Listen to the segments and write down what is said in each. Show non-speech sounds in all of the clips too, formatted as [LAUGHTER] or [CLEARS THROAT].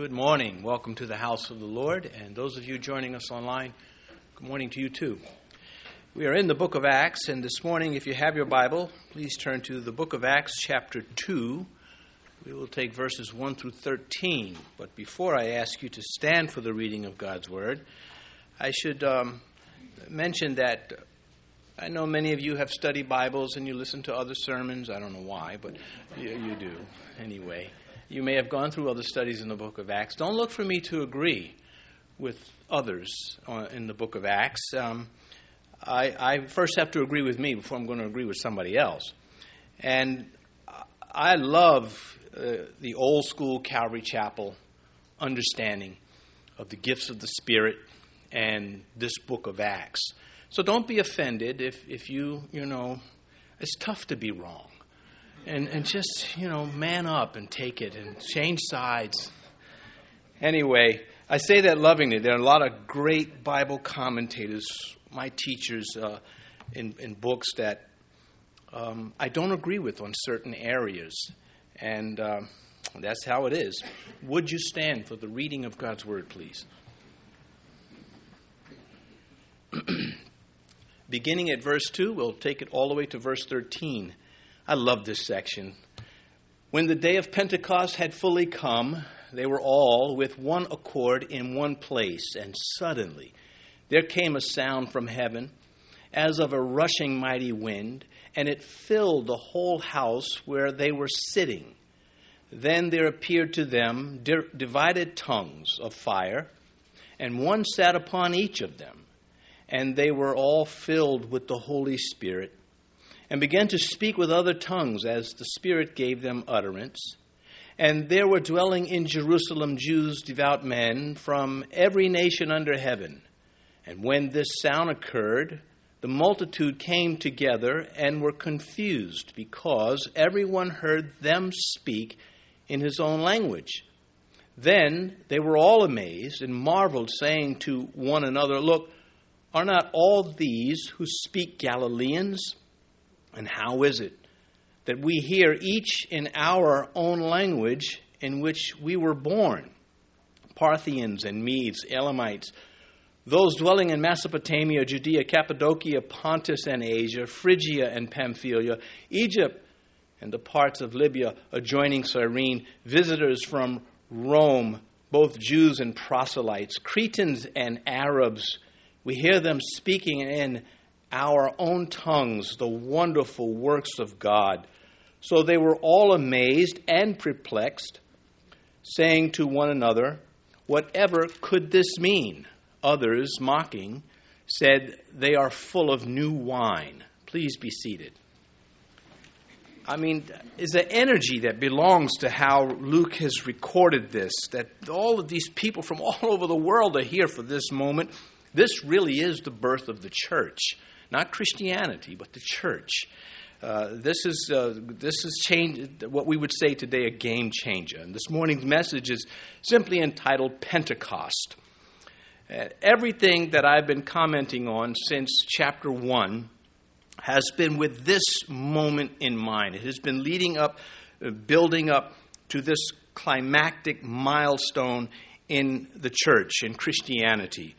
Good morning. Welcome to the house of the Lord. And those of you joining us online, good morning to you too. We are in the book of Acts, and this morning, if you have your Bible, please turn to the book of Acts, chapter 2. We will take verses 1 through 13. But before I ask you to stand for the reading of God's Word, I should um, mention that I know many of you have studied Bibles and you listen to other sermons. I don't know why, but you, you do anyway. You may have gone through other studies in the book of Acts. Don't look for me to agree with others in the book of Acts. Um, I, I, first have to agree with me before I'm going to agree with somebody else. And I love uh, the old school Calvary Chapel understanding of the gifts of the Spirit and this book of Acts. So don't be offended if, if you, you know, it's tough to be wrong and, and just, you know, man up and take it and change sides. Anyway, I say that lovingly. There are a lot of great Bible commentators, my teachers uh, in, in books that um, I don't agree with on certain areas. And uh, that's how it is. Would you stand for the reading of God's Word, please? [CLEARS THROAT] Beginning at verse 2, we'll take it all the way to verse 13. I love this section. When the day of Pentecost had fully come, they were all with one accord in one place, and suddenly there came a sound from heaven as of a rushing mighty wind, and it filled the whole house where they were sitting. Then there appeared to them divided tongues of fire, and one sat upon each of them, and they were all filled with the Holy Spirit and began to speak with other tongues as the Spirit gave them utterance. And there were dwelling in Jerusalem Jews, devout men, from every nation under heaven. And when this sound occurred, the multitude came together and were confused, because everyone heard them speak in his own language. Then they were all amazed and marveled, saying to one another, Look, are not all these who speak Galileans? And how is it that we hear each in our own language in which we were born? Parthians and Medes, Elamites, those dwelling in Mesopotamia, Judea, Cappadocia, Pontus and Asia, Phrygia and Pamphylia, Egypt, and the parts of Libya adjoining Cyrene, visitors from Rome, both Jews and proselytes, Cretans and Arabs. We hear them speaking in our own tongues the wonderful works of God. So they were all amazed and perplexed, saying to one another, Whatever could this mean? Others, mocking, said, They are full of new wine. Please be seated. I mean, is the energy that belongs to how Luke has recorded this, that all of these people from all [LAUGHS] over the world are here for this moment. This really is the birth of the church not Christianity, but the church. Uh, this is uh, this is change, what we would say today a game changer. And this morning's message is simply entitled Pentecost. Uh, everything that I've been commenting on since chapter one has been with this moment in mind. It has been leading up, uh, building up to this climactic milestone in the church in Christianity.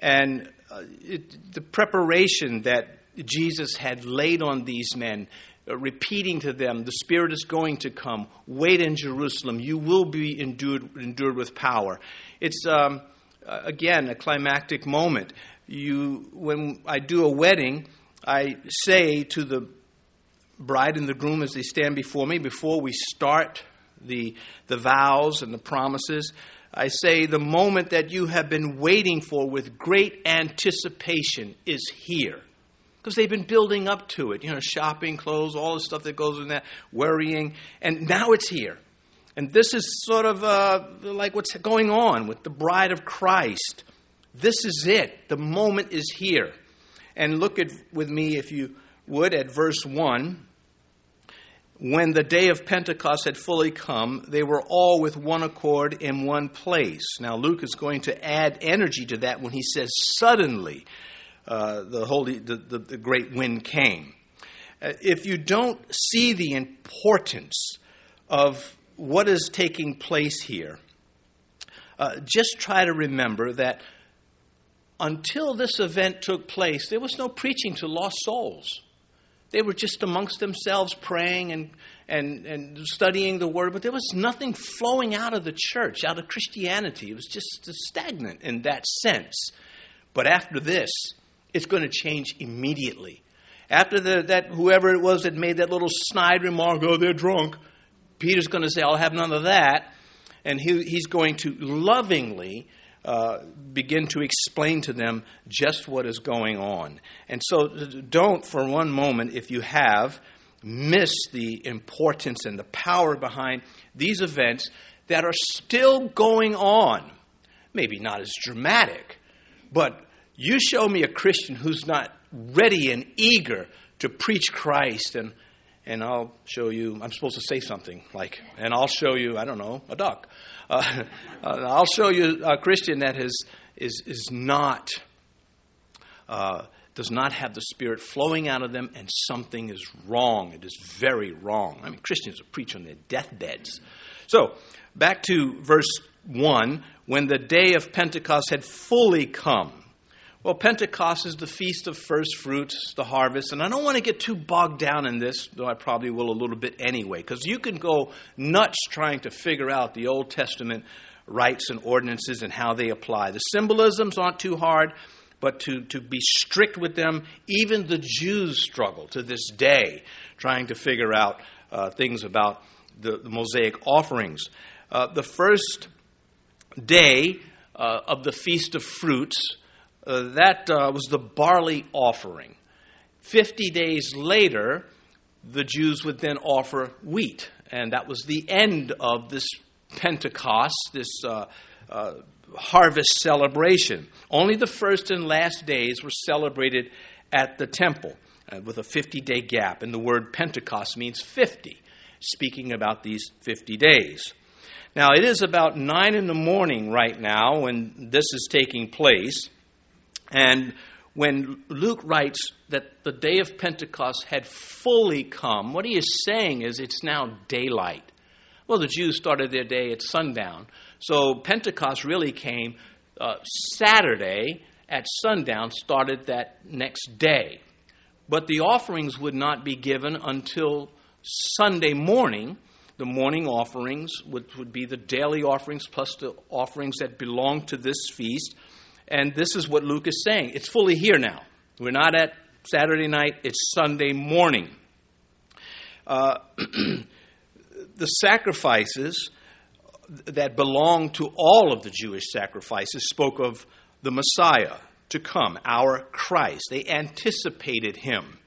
And uh, it, the preparation that Jesus had laid on these men, uh, repeating to them, The Spirit is going to come. Wait in Jerusalem. You will be endured, endured with power. It's, um, uh, again, a climactic moment. You, when I do a wedding, I say to the bride and the groom as they stand before me, before we start the, the vows and the promises, I say the moment that you have been waiting for with great anticipation is here. Because they've been building up to it, you know, shopping, clothes, all the stuff that goes in that, worrying, and now it's here. And this is sort of uh, like what's going on with the bride of Christ. This is it. The moment is here. And look at with me, if you would, at verse 1 when the day of Pentecost had fully come, they were all with one accord in one place. Now, Luke is going to add energy to that when he says, suddenly uh, the, holy, the, the, the, great wind came. Uh, if you don't see the importance of what is taking place here, uh, just try to remember that until this event took place, there was no preaching to lost souls. They were just amongst themselves praying and, and, and studying the Word, but there was nothing flowing out of the church, out of Christianity. It was just stagnant in that sense. But after this, it's going to change immediately. After the, that, whoever it was that made that little snide remark, oh, they're drunk, Peter's going to say, I'll have none of that. And he, he's going to lovingly uh, begin to explain to them just what is going on. And so don't, for one moment, if you have, miss the importance and the power behind these events that are still going on. Maybe not as dramatic, but you show me a Christian who's not ready and eager to preach Christ and and I'll show you, I'm supposed to say something like, and I'll show you, I don't know, a duck. Uh, uh, I'll show you a Christian that has, is, is not, uh, does not have the Spirit flowing out of them, and something is wrong. It is very wrong. I mean, Christians preach on their deathbeds. So, back to verse 1 when the day of Pentecost had fully come. Well, Pentecost is the feast of first fruits, the harvest, and I don't want to get too bogged down in this, though I probably will a little bit anyway, because you can go nuts trying to figure out the Old Testament rites and ordinances and how they apply. The symbolisms aren't too hard, but to, to be strict with them, even the Jews struggle to this day trying to figure out uh, things about the, the Mosaic offerings. Uh, the first day uh, of the Feast of Fruits uh, that uh, was the barley offering. Fifty days later, the Jews would then offer wheat, and that was the end of this Pentecost, this uh, uh harvest celebration. Only the first and last days were celebrated at the temple uh, with a 50 day gap, and the word Pentecost means 50, speaking about these 50 days. Now, it is about 9 in the morning right now when this is taking place. And when Luke writes that the day of Pentecost had fully come, what he is saying is it's now daylight. Well, the Jews started their day at sundown. So Pentecost really came uh, Saturday at sundown, started that next day. But the offerings would not be given until Sunday morning. The morning offerings would, would be the daily offerings plus the offerings that belong to this feast. And this is what Luke is saying. It's fully here now. We're not at Saturday night, it's Sunday morning. Uh, [CLEARS THROAT] the sacrifices that belong to all of the Jewish sacrifices spoke of the Messiah to come, our Christ. They anticipated him.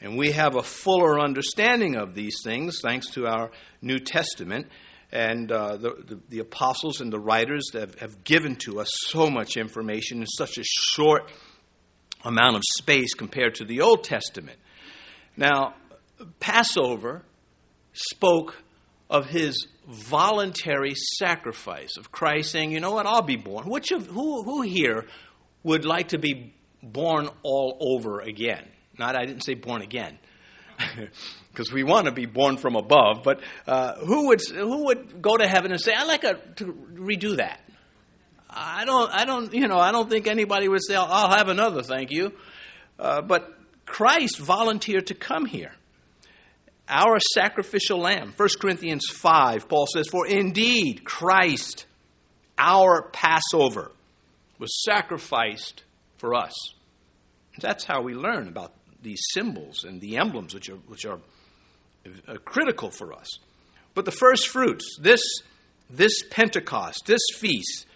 And we have a fuller understanding of these things thanks to our New Testament and uh, the, the, the, apostles and the writers have, have given to us so much information in such a short amount of space compared to the Old Testament. Now, Passover spoke of his voluntary sacrifice of Christ saying, "You know what? I'll be born." Which of who who here would like to be born all over again? Not I didn't say born again. [LAUGHS] because we want to be born from above. But uh, who would who would go to heaven and say, "I'd like a, to redo that"? I don't. I don't. You know. I don't think anybody would say, "I'll have another, thank you." Uh, but Christ volunteered to come here. Our sacrificial lamb. 1 Corinthians 5, Paul says, For indeed Christ, our Passover, was sacrificed for us. That's how we learn about these symbols and the emblems which are, which are Uh, critical for us. But the first fruits, this, this Pentecost, this feast,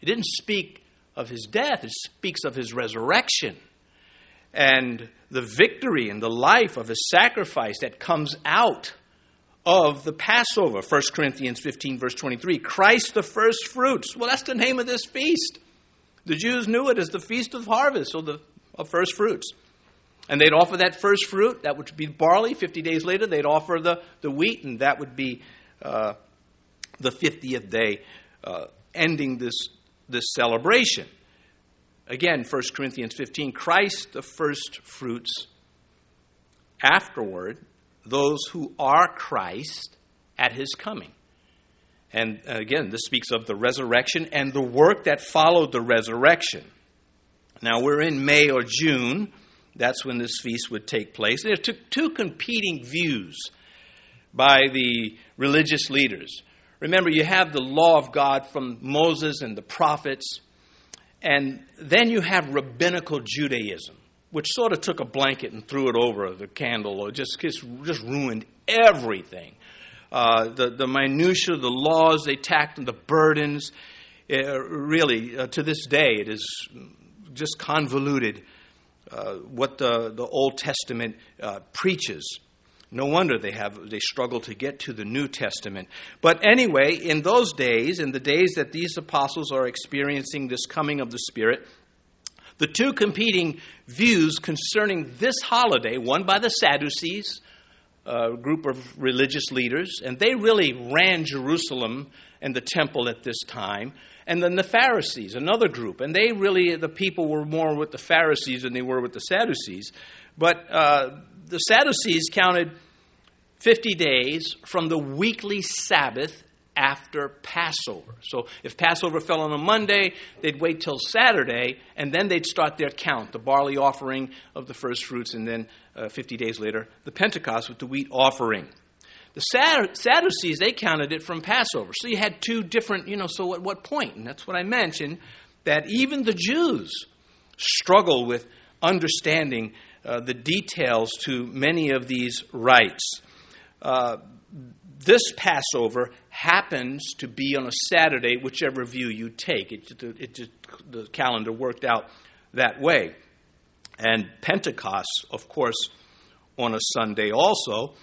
it didn't speak of his death, it speaks of his resurrection and the victory and the life of his sacrifice that comes out of the Passover. 1 Corinthians 15, verse 23. Christ the first fruits. Well, that's the name of this feast. The Jews knew it as the Feast of Harvest, or the of first fruits. And they'd offer that first fruit, that would be barley. 50 days later, they'd offer the, the wheat, and that would be uh, the 50th day, uh, ending this, this celebration. Again, 1 Corinthians 15 Christ the first fruits, afterward, those who are Christ at his coming. And uh, again, this speaks of the resurrection and the work that followed the resurrection. Now, we're in May or June. That's when this feast would take place. There are two competing views by the religious leaders. Remember, you have the law of God from Moses and the prophets, and then you have rabbinical Judaism, which sort of took a blanket and threw it over the candle, or just just, just ruined everything. Uh, the the minutia, the laws they tacked, and the burdens. Uh, really, uh, to this day, it is just convoluted. Uh, what the, the Old Testament uh, preaches. No wonder they have they struggle to get to the New Testament. But anyway, in those days, in the days that these apostles are experiencing this coming of the Spirit, the two competing views concerning this holiday, one by the Sadducees, a group of religious leaders, and they really ran Jerusalem and the temple at this time. And then the Pharisees, another group, and they really, the people were more with the Pharisees than they were with the Sadducees. But uh, the Sadducees counted 50 days from the weekly Sabbath after Passover. So if Passover fell on a Monday, they'd wait till Saturday, and then they'd start their count, the barley offering of the first fruits, and then uh, 50 days later, the Pentecost with the wheat offering. The Sadducees, they counted it from Passover. So you had two different, you know, so at what point? And that's what I mentioned, that even the Jews struggle with understanding uh, the details to many of these rites. Uh, this Passover happens to be on a Saturday, whichever view you take. It, it, it, the calendar worked out that way. And Pentecost, of course, on a Sunday also.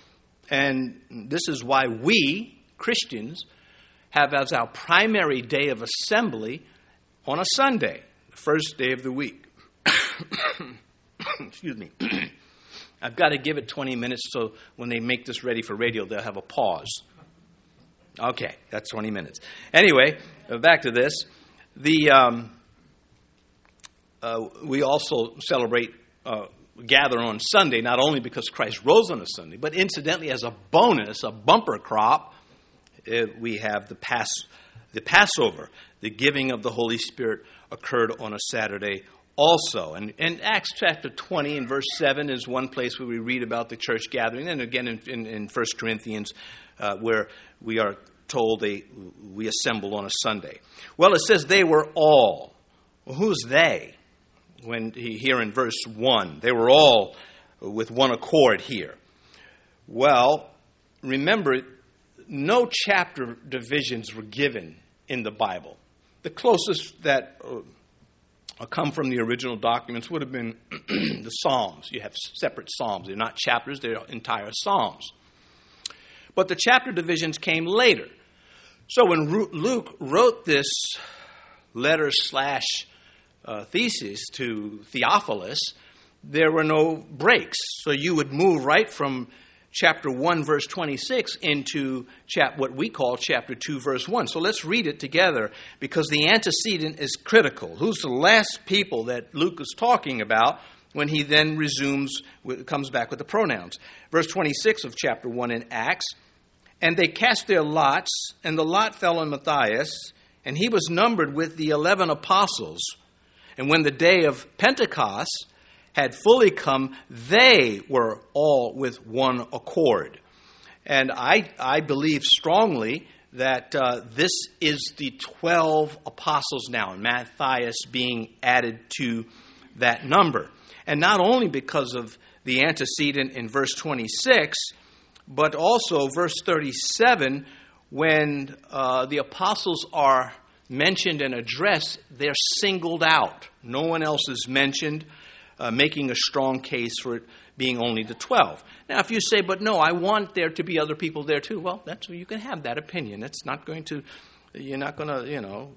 And this is why we, Christians, have as our primary day of assembly on a Sunday, the first day of the week. [COUGHS] Excuse me. [COUGHS] I've got to give it 20 minutes so when they make this ready for radio, they'll have a pause. Okay, that's 20 minutes. Anyway, uh, back to this. The, um, uh, we also celebrate, uh, gather on Sunday, not only because Christ rose on a Sunday, but incidentally, as a bonus, a bumper crop, uh, we have the, Pass, the Passover. The giving of the Holy Spirit occurred on a Saturday also. And, and Acts chapter 20 and verse 7 is one place where we read about the church gathering. And again in, in, in 1 Corinthians, uh, where we are told they, we assemble on a Sunday. Well, it says they were all. Well, who's they? When he, here in verse 1, they were all with one accord here. Well, remember, no chapter divisions were given in the Bible. The closest that uh, come from the original documents would have been [CLEARS THROAT] the Psalms. You have separate Psalms. They're not chapters, they're entire Psalms. But the chapter divisions came later. So when Luke wrote this letter slash uh, thesis to Theophilus, there were no breaks. So you would move right from chapter 1, verse 26, into chap- what we call chapter 2, verse 1. So let's read it together because the antecedent is critical. Who's the last people that Luke is talking about when he then resumes, comes back with the pronouns? Verse 26 of chapter 1 in Acts. And they cast their lots, and the lot fell on Matthias, and he was numbered with the eleven apostles. And when the day of Pentecost, had fully come, they were all with one accord. And I, I believe strongly that uh, this is the 12 apostles now, and Matthias being added to that number. And not only because of the antecedent in verse 26, but also verse 37, when uh, the apostles are mentioned and addressed, they're singled out. No one else is mentioned uh, making a strong case for it being only the 12. Now, if you say, but no, I want there to be other people there too, well, that's you can have that opinion. It's not going to, you're not going to, you know,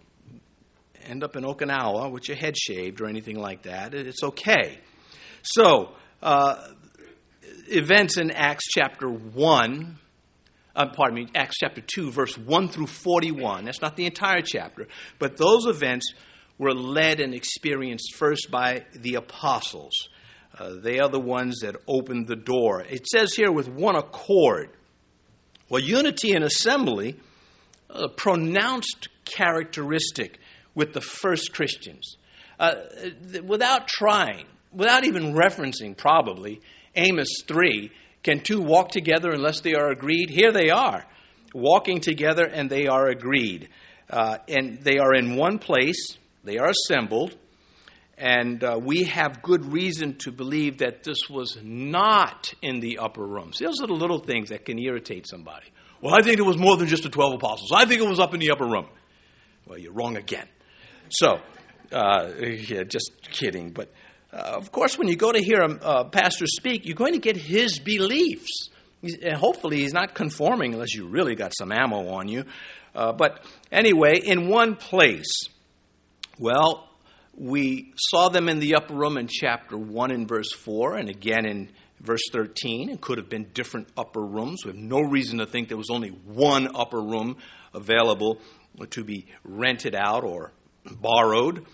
end up in Okinawa with your head shaved or anything like that. It's okay. So, uh, events in Acts chapter 1, uh, pardon me, Acts chapter 2, verse 1 through 41. That's not the entire chapter, but those events were led and experienced first by the apostles. Uh, they are the ones that opened the door. It says here with one accord. Well, unity in assembly a pronounced characteristic with the first Christians. Uh, without trying, without even referencing, probably, Amos 3 can two walk together unless they are agreed? Here they are, walking together and they are agreed. Uh, and they are in one place, they are assembled, and uh, we have good reason to believe that this was not in the upper room. See, those are the little things that can irritate somebody. Well, I think it was more than just the 12 apostles. I think it was up in the upper room. Well, you're wrong again. So, uh, yeah, just kidding. But uh, of course, when you go to hear a, a, pastor speak, you're going to get his beliefs. And hopefully, he's not conforming unless you really got some ammo on you. Uh, but anyway, in one place, well, we saw them in the upper room in chapter 1 and verse 4, and again in verse 13. It could have been different upper rooms. We have no reason to think there was only one upper room available to be rented out or borrowed.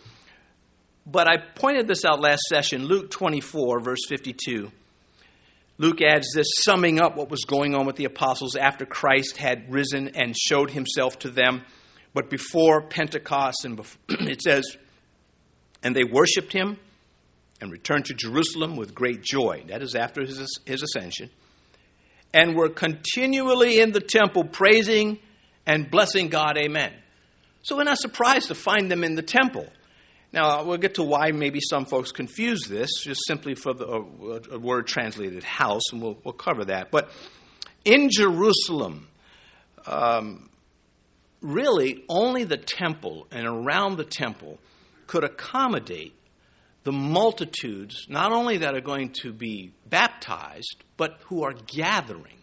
But I pointed this out last session, Luke 24, verse 52. Luke adds this, summing up what was going on with the apostles after Christ had risen and showed himself to them. But before Pentecost, and before, [CLEARS THROAT] it says, and they worshiped him and returned to Jerusalem with great joy. That is after his, his ascension. And were continually in the temple praising and blessing God. Amen. So we're not surprised to find them in the temple. Now, we'll get to why maybe some folks confuse this, just simply for the uh, a word translated house, and we'll, we'll cover that. But in Jerusalem, um, really only the temple and around the temple could accommodate the multitudes, not only that are going to be baptized, but who are gathering.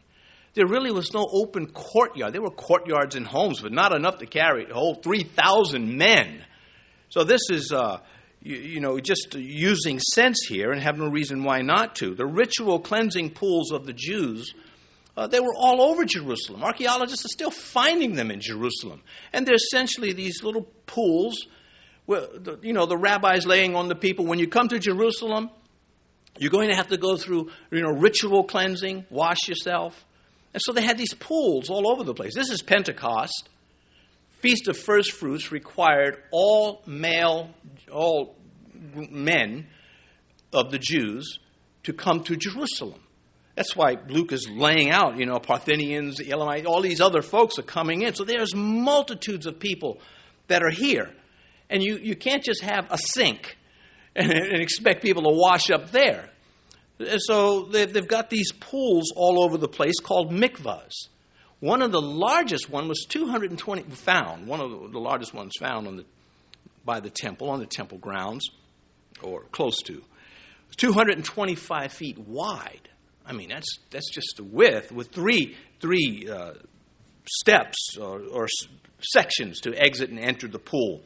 There really was no open courtyard. There were courtyards and homes, but not enough to carry a whole 3,000 men so this is, uh, you, you, know, just using sense here and have no reason why not to. The ritual cleansing pools of the Jews, uh, they were all over Jerusalem. Archaeologists are still finding them in Jerusalem. And they're essentially these little pools where, the, you know, the rabbis laying on the people. When you come to Jerusalem, you're going to have to go through, you know, ritual cleansing, wash yourself. And so they had these pools all over the place. This is Pentecost. Feast of First Fruits required all male, all men of the Jews to come to Jerusalem. That's why Luke is laying out, you know, Parthians, Elamites, all these other folks are coming in. So there's multitudes of people that are here. And you, you can't just have a sink [LAUGHS] and, and expect people to wash up there. So they've got these pools all over the place called mikvahs. One of the largest one was 220 found. One of the largest ones found on the, by the temple on the temple grounds, or close to, 225 feet wide. I mean, that's that's just the width with three three uh, steps or, or, sections to exit and enter the pool.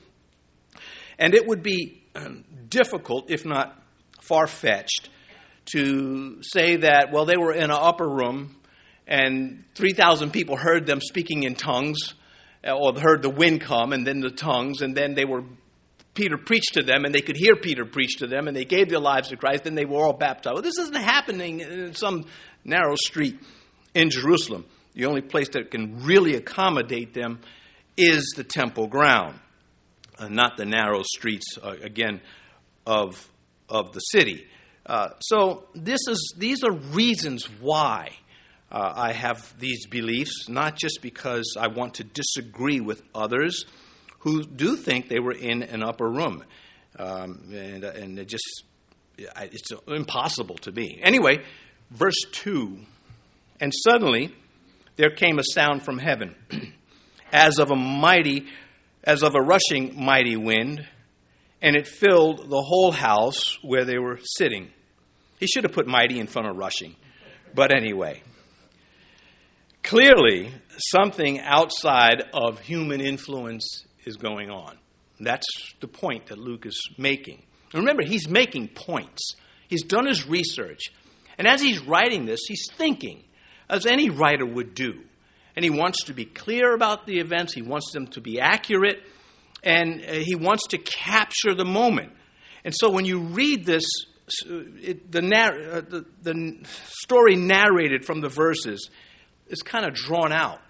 And it would be um, difficult, if not far fetched, to say that well they were in an upper room and 3,000 people heard them speaking in tongues, uh, or heard the wind come, and then the tongues, and then they were Peter preached to them, and they could hear Peter preach to them, and they gave their lives to Christ, and they were all baptized. Well, this isn't happening in some narrow street in Jerusalem. The only place that can really accommodate them is the temple ground, uh, not the narrow streets, uh, again, of, of the city. Uh, so this is, these are reasons why uh, I have these beliefs, not just because I want to disagree with others who do think they were in an upper room. Um, and, and it just, it's impossible to be. Anyway, verse 2 And suddenly there came a sound from heaven, [CLEARS THROAT] as of a mighty, as of a rushing mighty wind, and it filled the whole house where they were sitting. He should have put mighty in front of rushing. But anyway, Clearly, something outside of human influence is going on. That's the point that Luke is making. And remember, he's making points. He's done his research. And as he's writing this, he's thinking, as any writer would do. And he wants to be clear about the events, he wants them to be accurate, and uh, he wants to capture the moment. And so when you read this, it, the, uh, the, the story narrated from the verses, is kind of drawn out.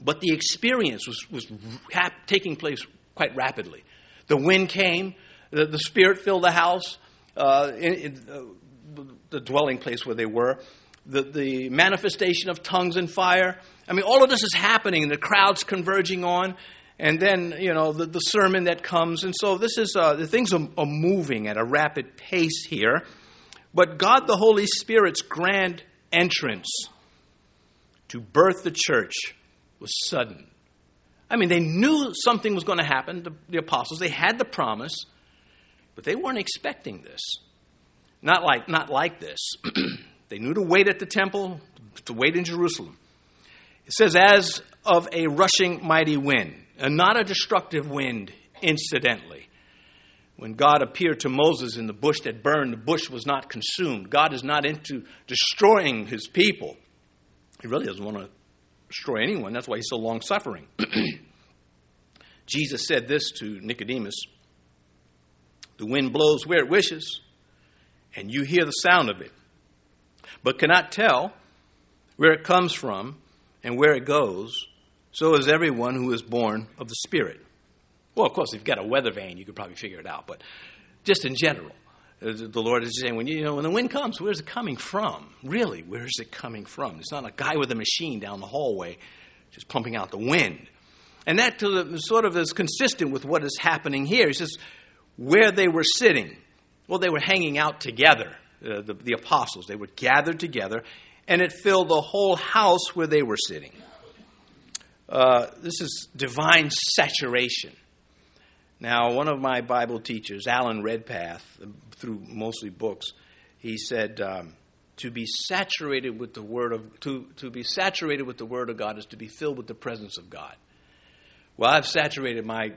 But the experience was, was hap- taking place quite rapidly. The wind came, the, the Spirit filled the house, uh, in, in, uh, the dwelling place where they were, the, the manifestation of tongues and fire. I mean, all of this is happening, and the crowd's converging on, and then, you know, the, the sermon that comes. And so this is, uh, the things are, are moving at a rapid pace here. But God the Holy Spirit's grand entrance to birth the church was sudden. I mean, they knew something was going to happen, the, the apostles. They had the promise, but they weren't expecting this. Not like, not like this. [CLEARS THROAT] they knew to wait at the temple, to wait in Jerusalem. It says, as of a rushing mighty wind, and not a destructive wind, incidentally. When God appeared to Moses in the bush that burned, the bush was not consumed. God is not into destroying his people. He really doesn't want to destroy anyone. That's why he's so long suffering. [CLEARS THROAT] Jesus said this to Nicodemus The wind blows where it wishes, and you hear the sound of it, but cannot tell where it comes from and where it goes. So is everyone who is born of the Spirit. Well, of course, if you've got a weather vane, you could probably figure it out, but just in general. The Lord is saying, when you, you know when the wind comes, where's it coming from? Really, where is it coming from? It's not a guy with a machine down the hallway just pumping out the wind. And that sort of is consistent with what is happening here. He says, where they were sitting. Well, they were hanging out together, uh, the, the apostles. They were gathered together, and it filled the whole house where they were sitting. Uh, this is divine saturation. Now, one of my Bible teachers, Alan Redpath, through mostly books, he said, um, to be saturated with the word of to, to be saturated with the word of God is to be filled with the presence of God. Well, I've saturated my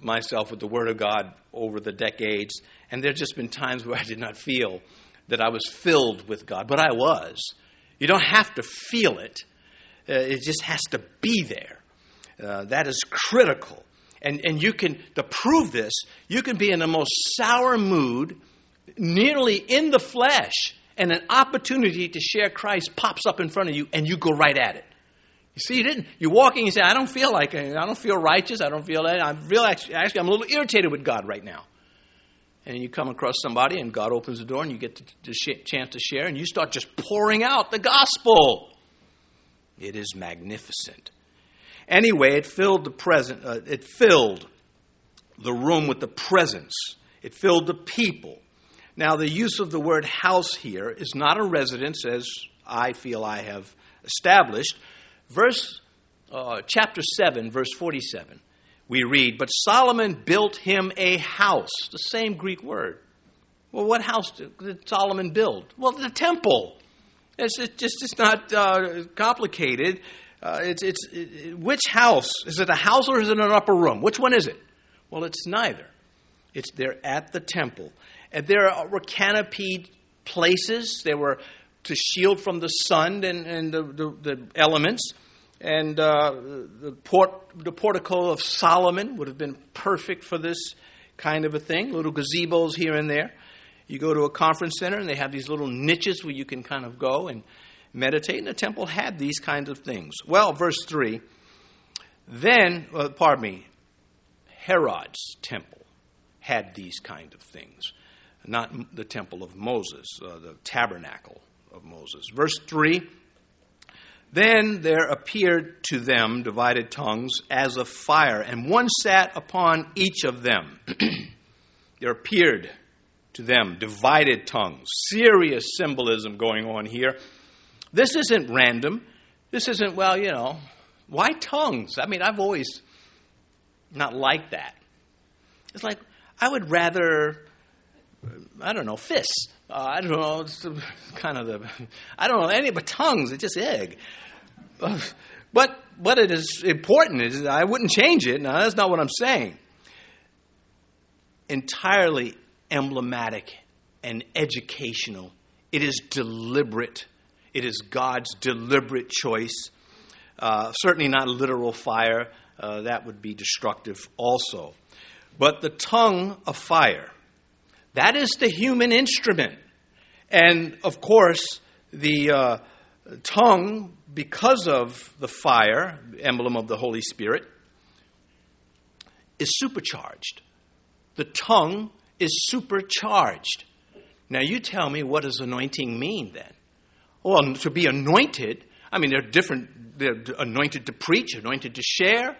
myself with the word of God over the decades, and there's just been times where I did not feel that I was filled with God, but I was. You don't have to feel it. Uh, it just has to be there. Uh, that is critical. And, and you can, to prove this, you can be in the most sour mood, nearly in the flesh, and an opportunity to share Christ pops up in front of you, and you go right at it. You see, you didn't. You're walking. You say, "I don't feel like. I don't feel righteous. I don't feel that. I feel actually, actually, I'm a little irritated with God right now." And you come across somebody, and God opens the door, and you get the chance to share, and you start just pouring out the gospel. It is magnificent. Anyway, it filled the present. Uh, it filled the room with the presence. It filled the people. Now, the use of the word house here is not a residence, as I feel I have established. Verse uh, chapter seven, verse forty-seven, we read, "But Solomon built him a house." The same Greek word. Well, what house did Solomon build? Well, the temple. It's, just it's not uh, complicated. Uh, it's, it's it, which house? Is it a house or is it an upper room? Which one is it? Well, it's neither. It's there at the temple. And there were canopied places. They were to shield from the sun and, and the, the, the elements. And uh, the, port, the portico of Solomon would have been perfect for this kind of a thing. Little gazebos here and there. You go to a conference center and they have these little niches where you can kind of go and meditate, and the temple had these kinds of things. Well, verse 3 then, uh, pardon me, Herod's temple had these kind of things, not the temple of Moses, uh, the tabernacle of Moses. Verse 3 Then there appeared to them divided tongues as of fire, and one sat upon each of them. [CLEARS THROAT] there appeared to them divided tongues. Serious symbolism going on here. This isn't random. This isn't, well, you know, why tongues? I mean, I've always not liked that. It's like, I would rather, I don't know, fists. Uh, I don't know, it's kind of the, I don't know any but tongues. It's just egg. But but it is important. Is, I wouldn't change it. Now, that's not what I'm saying. Entirely emblematic and educational. It is deliberate it is God's deliberate choice. Uh, certainly not literal fire, uh, that would be destructive also. But the tongue of fire, that is the human instrument. And of course, the, uh, tongue, because of the fire, emblem of the Holy Spirit, is supercharged. The tongue is supercharged. Now, you tell me what does anointing mean then? Well, to be anointed, I mean, they're different. They're anointed to preach, anointed to share,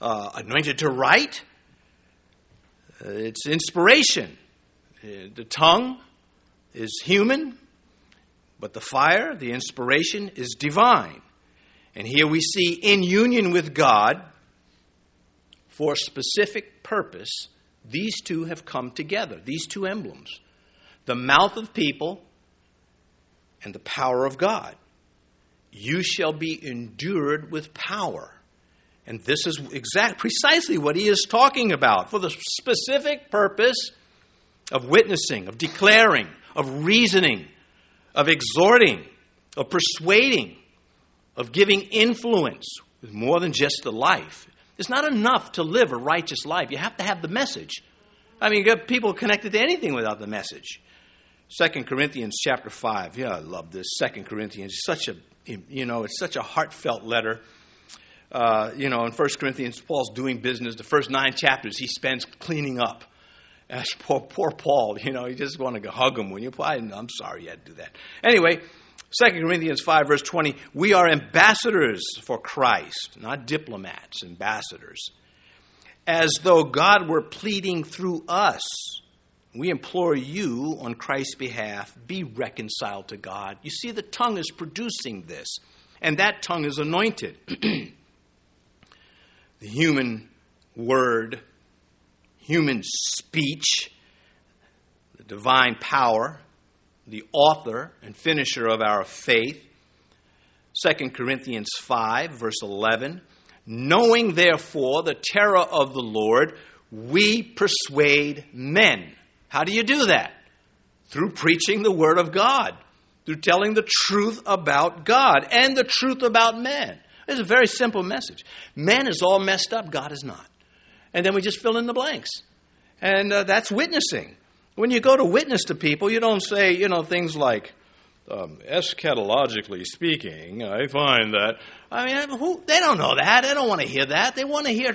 uh, anointed to write. Uh, it's inspiration. Uh, the tongue is human, but the fire, the inspiration, is divine. And here we see in union with God, for specific purpose, these two have come together, these two emblems the mouth of people and the power of God. You shall be endured with power. And this is exact, precisely what he is talking about for the specific purpose of witnessing, of declaring, of reasoning, of exhorting, of persuading, of giving influence with more than just the life. It's not enough to live a righteous life. You have to have the message. I mean, you get people connected to anything without the message. Second Corinthians chapter 5. Yeah, I love this. Second Corinthians. Such a, you know, it's such a heartfelt letter. Uh, you know, in First Corinthians, Paul's doing business. The first nine chapters he spends cleaning up. As poor, poor Paul, you know, you just want to hug him when you. I, I'm sorry you had to do that. Anyway, 2 Corinthians 5, verse 20, we are ambassadors for Christ, not diplomats, ambassadors. As though God were pleading through us. We implore you on Christ's behalf, be reconciled to God. You see, the tongue is producing this, and that tongue is anointed. [CLEARS THROAT] the human word, human speech, the divine power, the author and finisher of our faith. 2 Corinthians 5, verse 11. Knowing therefore the terror of the Lord, we persuade men. How do you do that? Through preaching the Word of God, through telling the truth about God and the truth about man. It's a very simple message. Man is all messed up, God is not. And then we just fill in the blanks. And uh, that's witnessing. When you go to witness to people, you don't say, you know, things like, um, eschatologically speaking, I find that. I mean, who, they don't know that. They don't want to hear that. They want to hear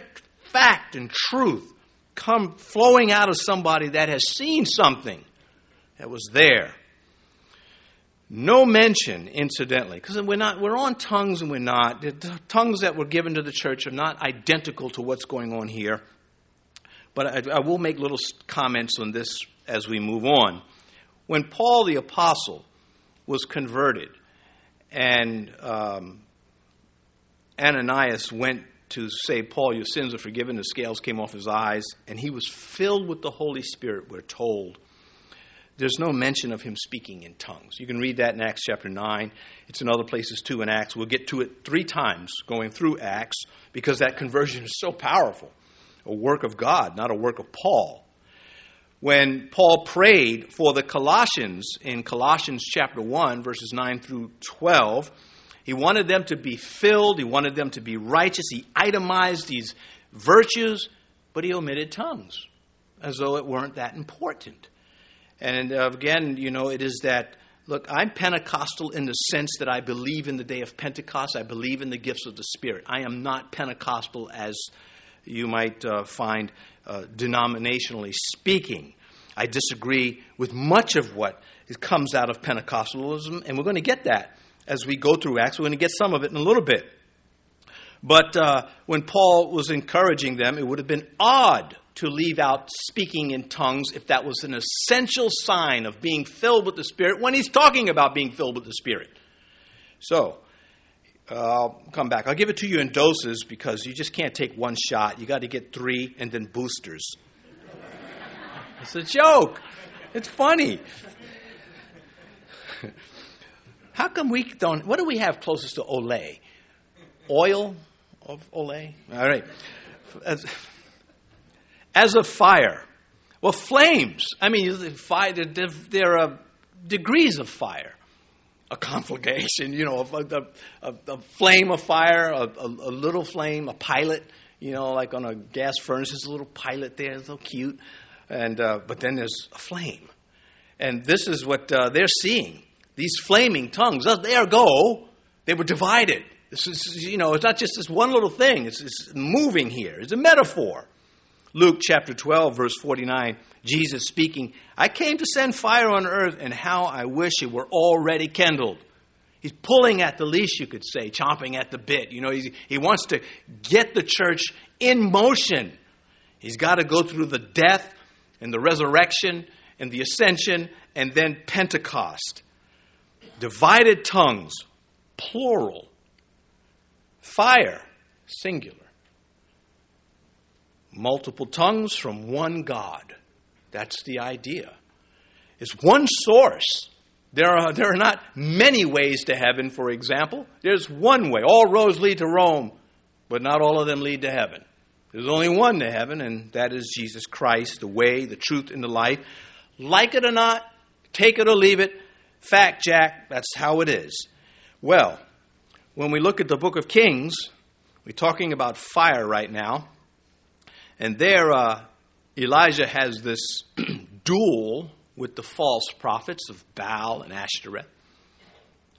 fact and truth come flowing out of somebody that has seen something that was there. No mention, incidentally, because we're not we're on tongues and we're not. The tongues that were given to the church are not identical to what's going on here. But I, I will make little comments on this as we move on. When Paul the Apostle was converted and um, Ananias went to say, Paul, your sins are forgiven, the scales came off his eyes, and he was filled with the Holy Spirit, we're told. There's no mention of him speaking in tongues. You can read that in Acts chapter 9. It's in other places too in Acts. We'll get to it three times going through Acts because that conversion is so powerful. A work of God, not a work of Paul when Paul prayed for the Colossians in Colossians chapter 1, verses 9 through 12. He wanted them to be filled, he wanted them to be righteous. He itemized these virtues, but he omitted tongues as though it weren't that important. And uh, again, you know, it is that look, I'm Pentecostal in the sense that I believe in the day of Pentecost, I believe in the gifts of the Spirit. I am not Pentecostal as you might uh, find uh, denominationally speaking. I disagree with much of what comes out of Pentecostalism, and we're going to get that as we go through Acts. We're going to get some of it in a little bit. But uh, when Paul was encouraging them, it would have been odd to leave out speaking in tongues if that was an essential sign of being filled with the Spirit when he's talking about being filled with the Spirit. So, uh, I'll come back. I'll give it to you in doses because you just can't take one shot. You got to get three and then boosters. It's a joke. It's funny. How come we don't? What do we have closest to Olay? Oil of Olay? All right. As, a fire. Well, flames. I mean, fire, there, there are degrees of fire a conflagration, you know, a, a, a flame of fire, a, a, little flame, a pilot, you know, like on a gas furnace, there's a little pilot there, It's so cute. And, uh, but then there's a flame. And this is what uh, they're seeing. these flaming tongues, there go, they were divided. This is, you know, it's not just this one little thing, it's, it's moving here. It's a metaphor. Luke chapter 12, verse 49, Jesus speaking, I came to send fire on earth, and how I wish it were already kindled. He's pulling at the leash, you could say, chomping at the bit. You know, he wants to get the church in motion. He's got to go through the death and the resurrection and the ascension and then Pentecost. Divided tongues, plural. Fire, singular. Multiple tongues from one God. That's the idea. It's one source. There are, there are not many ways to heaven, for example. There's one way. All roads lead to Rome, but not all of them lead to heaven. There's only one to heaven, and that is Jesus Christ, the way, the truth, and the life. Like it or not, take it or leave it, fact, Jack, that's how it is. Well, when we look at the book of Kings, we're talking about fire right now. And there, uh, Elijah has this [CLEARS THROAT] duel with the false prophets of Baal and Ashtoreth.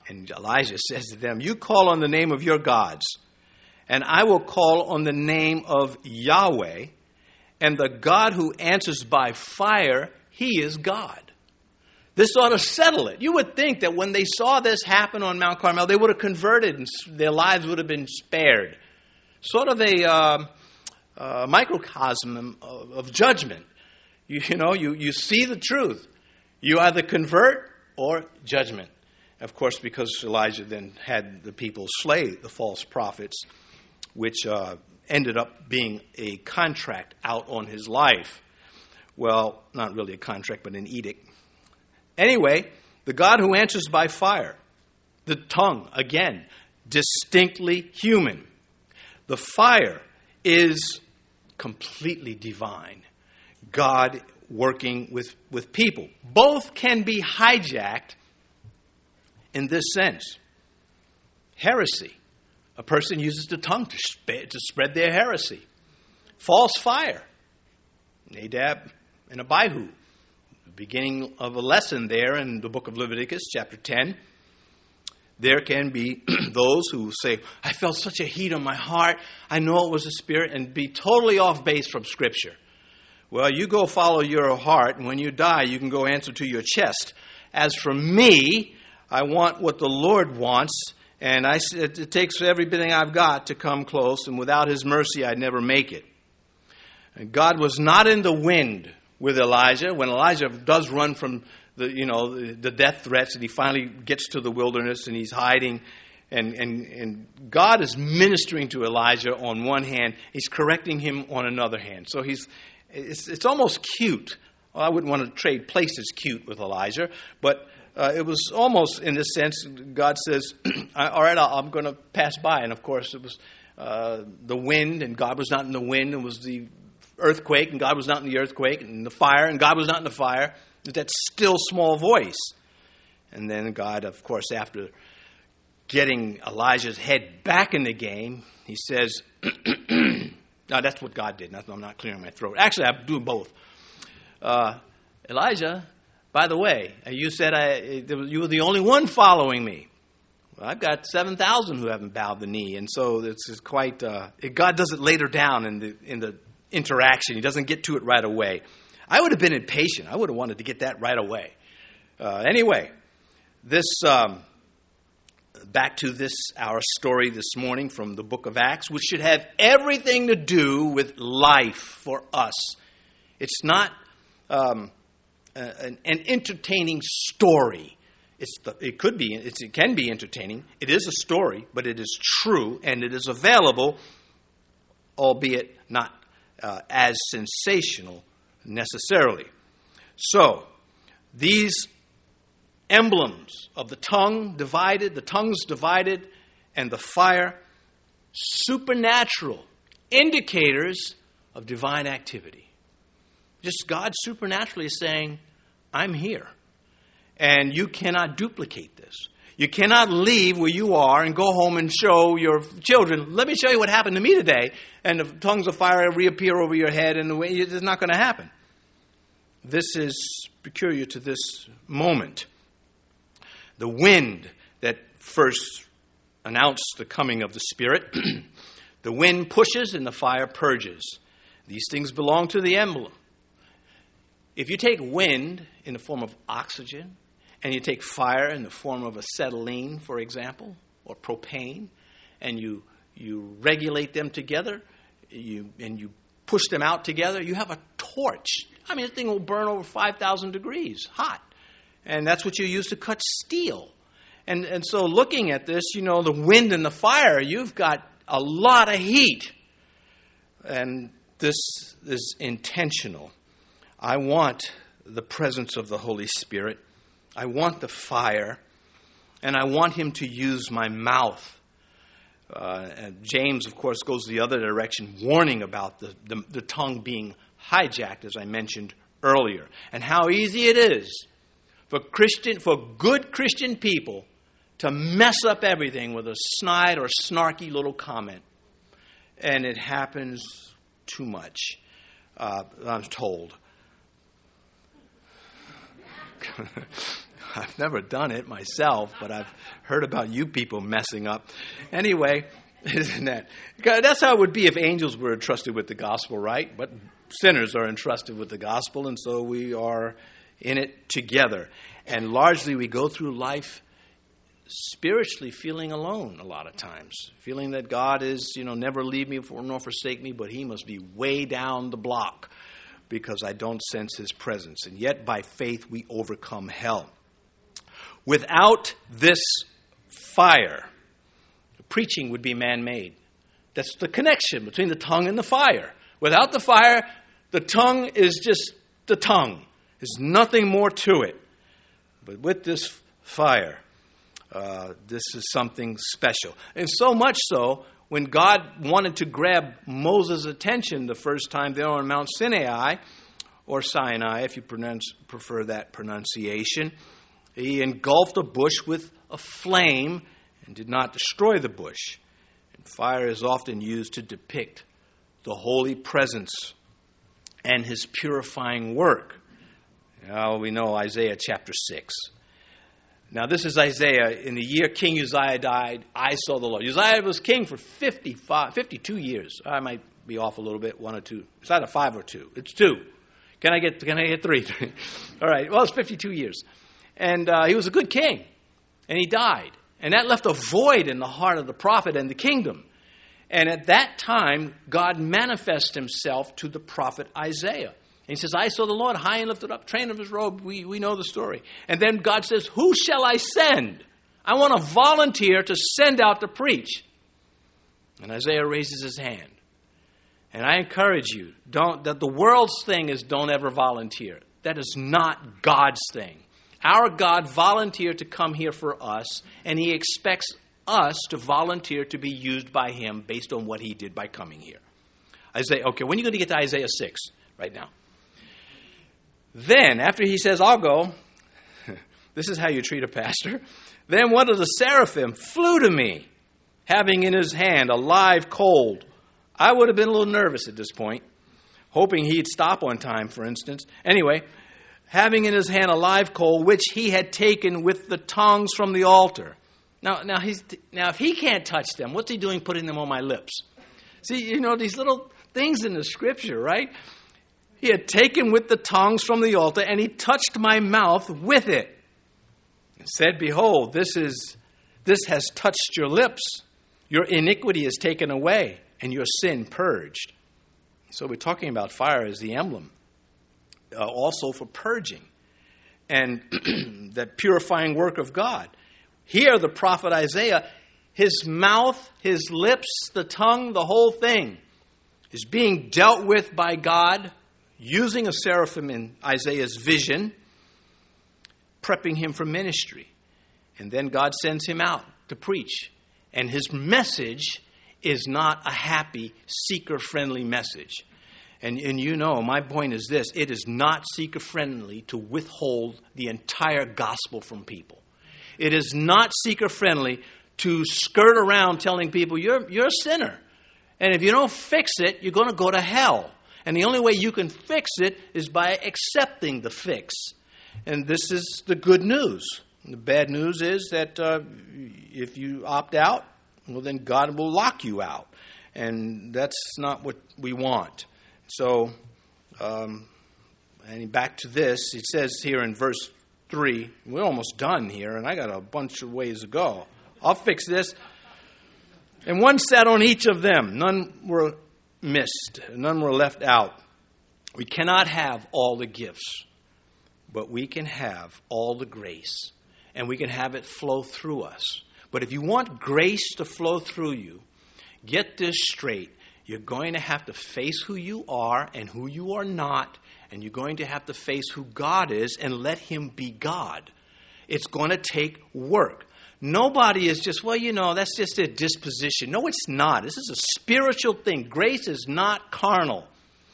And Elijah says to them, You call on the name of your gods, and I will call on the name of Yahweh, and the God who answers by fire, he is God. This ought to settle it. You would think that when they saw this happen on Mount Carmel, they would have converted and their lives would have been spared. Sort of a. Uh, uh, microcosm of, of judgment. You, you know, you, you see the truth. You either convert or judgment. Of course, because Elijah then had the people slay the false prophets, which uh, ended up being a contract out on his life. Well, not really a contract, but an edict. Anyway, the God who answers by fire, the tongue, again, distinctly human. The fire is completely divine. God working with, with people. Both can be hijacked in this sense. Heresy. A person uses the tongue to, sp- to spread their heresy. False fire. Nadab and Abihu. The beginning of a lesson there in the book of Leviticus, chapter 10 there can be [CLEARS THROAT] those who say, I felt such a heat on my heart. I know it was a spirit, and be totally off base from Scripture. Well, you go follow your heart, and when you die, you can go answer to your chest. As for me, I want what the Lord wants, and I, it takes everything I've got to come close, and without His mercy, I'd never make it. And God was not in the wind with Elijah. When Elijah does run from the, you know, the death threats, and he finally gets to the wilderness and he's hiding. And, and, and God is ministering to Elijah on one hand, he's correcting him on another hand. So he's, it's, it's almost cute. Well, I wouldn't want to trade places cute with Elijah, but uh, it was almost in this sense, God says, [CLEARS THROAT] All right, I'm going to pass by. And of course, it was uh, the wind, and God was not in the wind. It was the earthquake, and God was not in the earthquake, and the fire, and God was not in the fire that still small voice. And then God, of course, after getting Elijah's head back in the game, he says, [CLEARS THROAT] now that's what God did. I'm not clearing my throat. Actually, I do both. Uh, Elijah, by the way, you said I, you were the only one following me. Well, I've got 7,000 who haven't bowed the knee. And so this is quite, uh, God does it later down in the, in the interaction. He doesn't get to it right away. I would have been impatient. I would have wanted to get that right away. Uh, anyway, this um, back to this our story this morning from the book of Acts, which should have everything to do with life for us. It's not um, an, an, entertaining story. The, it could be, it can be entertaining. It is a story, but it is true and it is available, albeit not uh, as sensational necessarily. So, these emblems of the tongue divided, the tongues divided, and the fire, supernatural indicators of divine activity. Just God supernaturally saying, I'm here. And you cannot duplicate this. You cannot leave where you are and go home and show your children, let me show you what happened to me today. And the tongues of fire reappear over your head, and the it's not going to happen. This is peculiar to this moment. the wind that first announced the coming of the Spirit. [CLEARS THROAT] the wind pushes and the fire purges. These things belong to the emblem. If you take wind in the form of oxygen, and you take fire in the form of acetylene, for example, or propane, and you, you regulate them together, you, and you push them out together, you have a torch. I mean, this thing will burn over 5,000 degrees, hot. And that's what you use to cut steel. And, and so, looking at this, you know, the wind and the fire, you've got a lot of heat. And this is intentional. I want the presence of the Holy Spirit. I want the fire. And I want Him to use my mouth. Uh, James, of course, goes the other direction, warning about the, the, the tongue being hijacked, as I mentioned earlier, and how easy it is for Christian, for good Christian people to mess up everything with a snide or snarky little comment. And it happens too much, uh, I'm told. [LAUGHS] I've never done it myself, but I've heard about you people messing up. Anyway, [LAUGHS] isn't that? That's how it would be if angels were entrusted with the gospel, right? But sinners are entrusted with the gospel, and so we are in it together. And largely we go through life spiritually feeling alone a lot of times, feeling that God is, you know, never leave me nor forsake me, but He must be way down the block because I don't sense His presence. And yet, by faith, we overcome hell. Without this fire, preaching would be man made. That's the connection between the tongue and the fire. Without the fire, the tongue is just the tongue. There's nothing more to it. But with this fire, uh, this is something special. And so much so, when God wanted to grab Moses' attention the first time there on Mount Sinai, or Sinai, if you pronounce, prefer that pronunciation, he engulfed a bush with a flame and did not destroy the bush. And fire is often used to depict the holy presence and his purifying work. Now we know Isaiah chapter 6. Now, this is Isaiah. In the year King Uzziah died, I saw the Lord. Uzziah was king for 55, 52 years. I might be off a little bit, one or two. It's either five or two. It's two. Can I get, can I get three? [LAUGHS] All right. Well, it's 52 years. And uh, he was a good king. And he died. And that left a void in the heart of the prophet and the kingdom. And at that time, God manifests himself to the prophet Isaiah. And he says, I saw the Lord high and lifted up, train of his robe. We, we know the story. And then God says, Who shall I send? I want to volunteer to send out to preach. And Isaiah raises his hand. And I encourage you, don't that the world's thing is don't ever volunteer. That is not God's thing. Our God volunteered to come here for us, and He expects us to volunteer to be used by Him based on what He did by coming here. Isaiah, okay, when are you going to get to Isaiah 6 right now? Then, after he says, I'll go, [LAUGHS] this is how you treat a pastor. Then one of the seraphim flew to me, having in his hand a live coal. I would have been a little nervous at this point, hoping he'd stop on time, for instance. Anyway, having in his hand a live coal, which he had taken with the tongs from the altar. Now, now, he's, now, if he can't touch them, what's he doing putting them on my lips? See, you know, these little things in the scripture, right? He had taken with the tongs from the altar, and he touched my mouth with it, and said, Behold, this is this has touched your lips. Your iniquity is taken away, and your sin purged. So we're talking about fire as the emblem, uh, also for purging and [CLEARS THROAT] that purifying work of God. Here, the prophet Isaiah, his mouth, his lips, the tongue, the whole thing is being dealt with by God using a seraphim in Isaiah's vision, prepping him for ministry. And then God sends him out to preach. And his message is not a happy, seeker friendly message. And, and you know, my point is this it is not seeker friendly to withhold the entire gospel from people. It is not seeker friendly to skirt around telling people, you're, you're a sinner. And if you don't fix it, you're going to go to hell. And the only way you can fix it is by accepting the fix. And this is the good news The bad news is that uh, if you opt out, well, then God will lock you out. And that's not what we want. So, um, and back to this, it says here in verse 3, we're almost done here, and I got a bunch of ways to go. I'll fix this. And one sat on each of them. None were missed, none were left out. We cannot have all the gifts, but we can have all the grace, and we can have it flow through us. But if you want grace to flow through you, get this straight. You're going to have to face who you are and who you are not, and you're going to have to face who God is and let Him be God. It's going to take work. Nobody is just, well, you know, that's just a disposition. No, it's not. This is a spiritual thing. Grace is not carnal,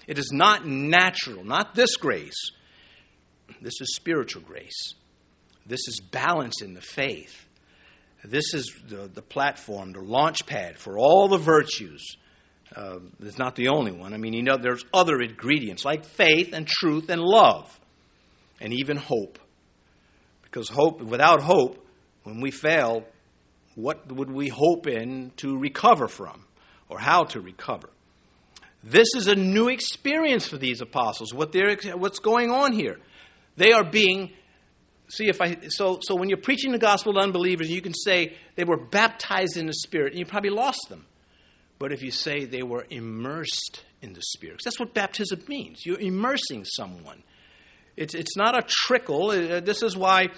it is not natural, not this grace. This is spiritual grace. This is balance in the faith. This is the, the platform, the launch pad for all the virtues. Uh, it's not the only one. I mean, you know, there's other ingredients like faith and truth and love and even hope. Because hope, without hope, when we fail, what would we hope in to recover from or how to recover? This is a new experience for these apostles. What they're, what's going on here? They are being see if I so so when you're preaching the gospel to unbelievers, you can say they were baptized in the Spirit, and you probably lost them. But if you say they were immersed in the Spirit, that's what baptism means. You're immersing someone. It's it's not a trickle. Uh, this is why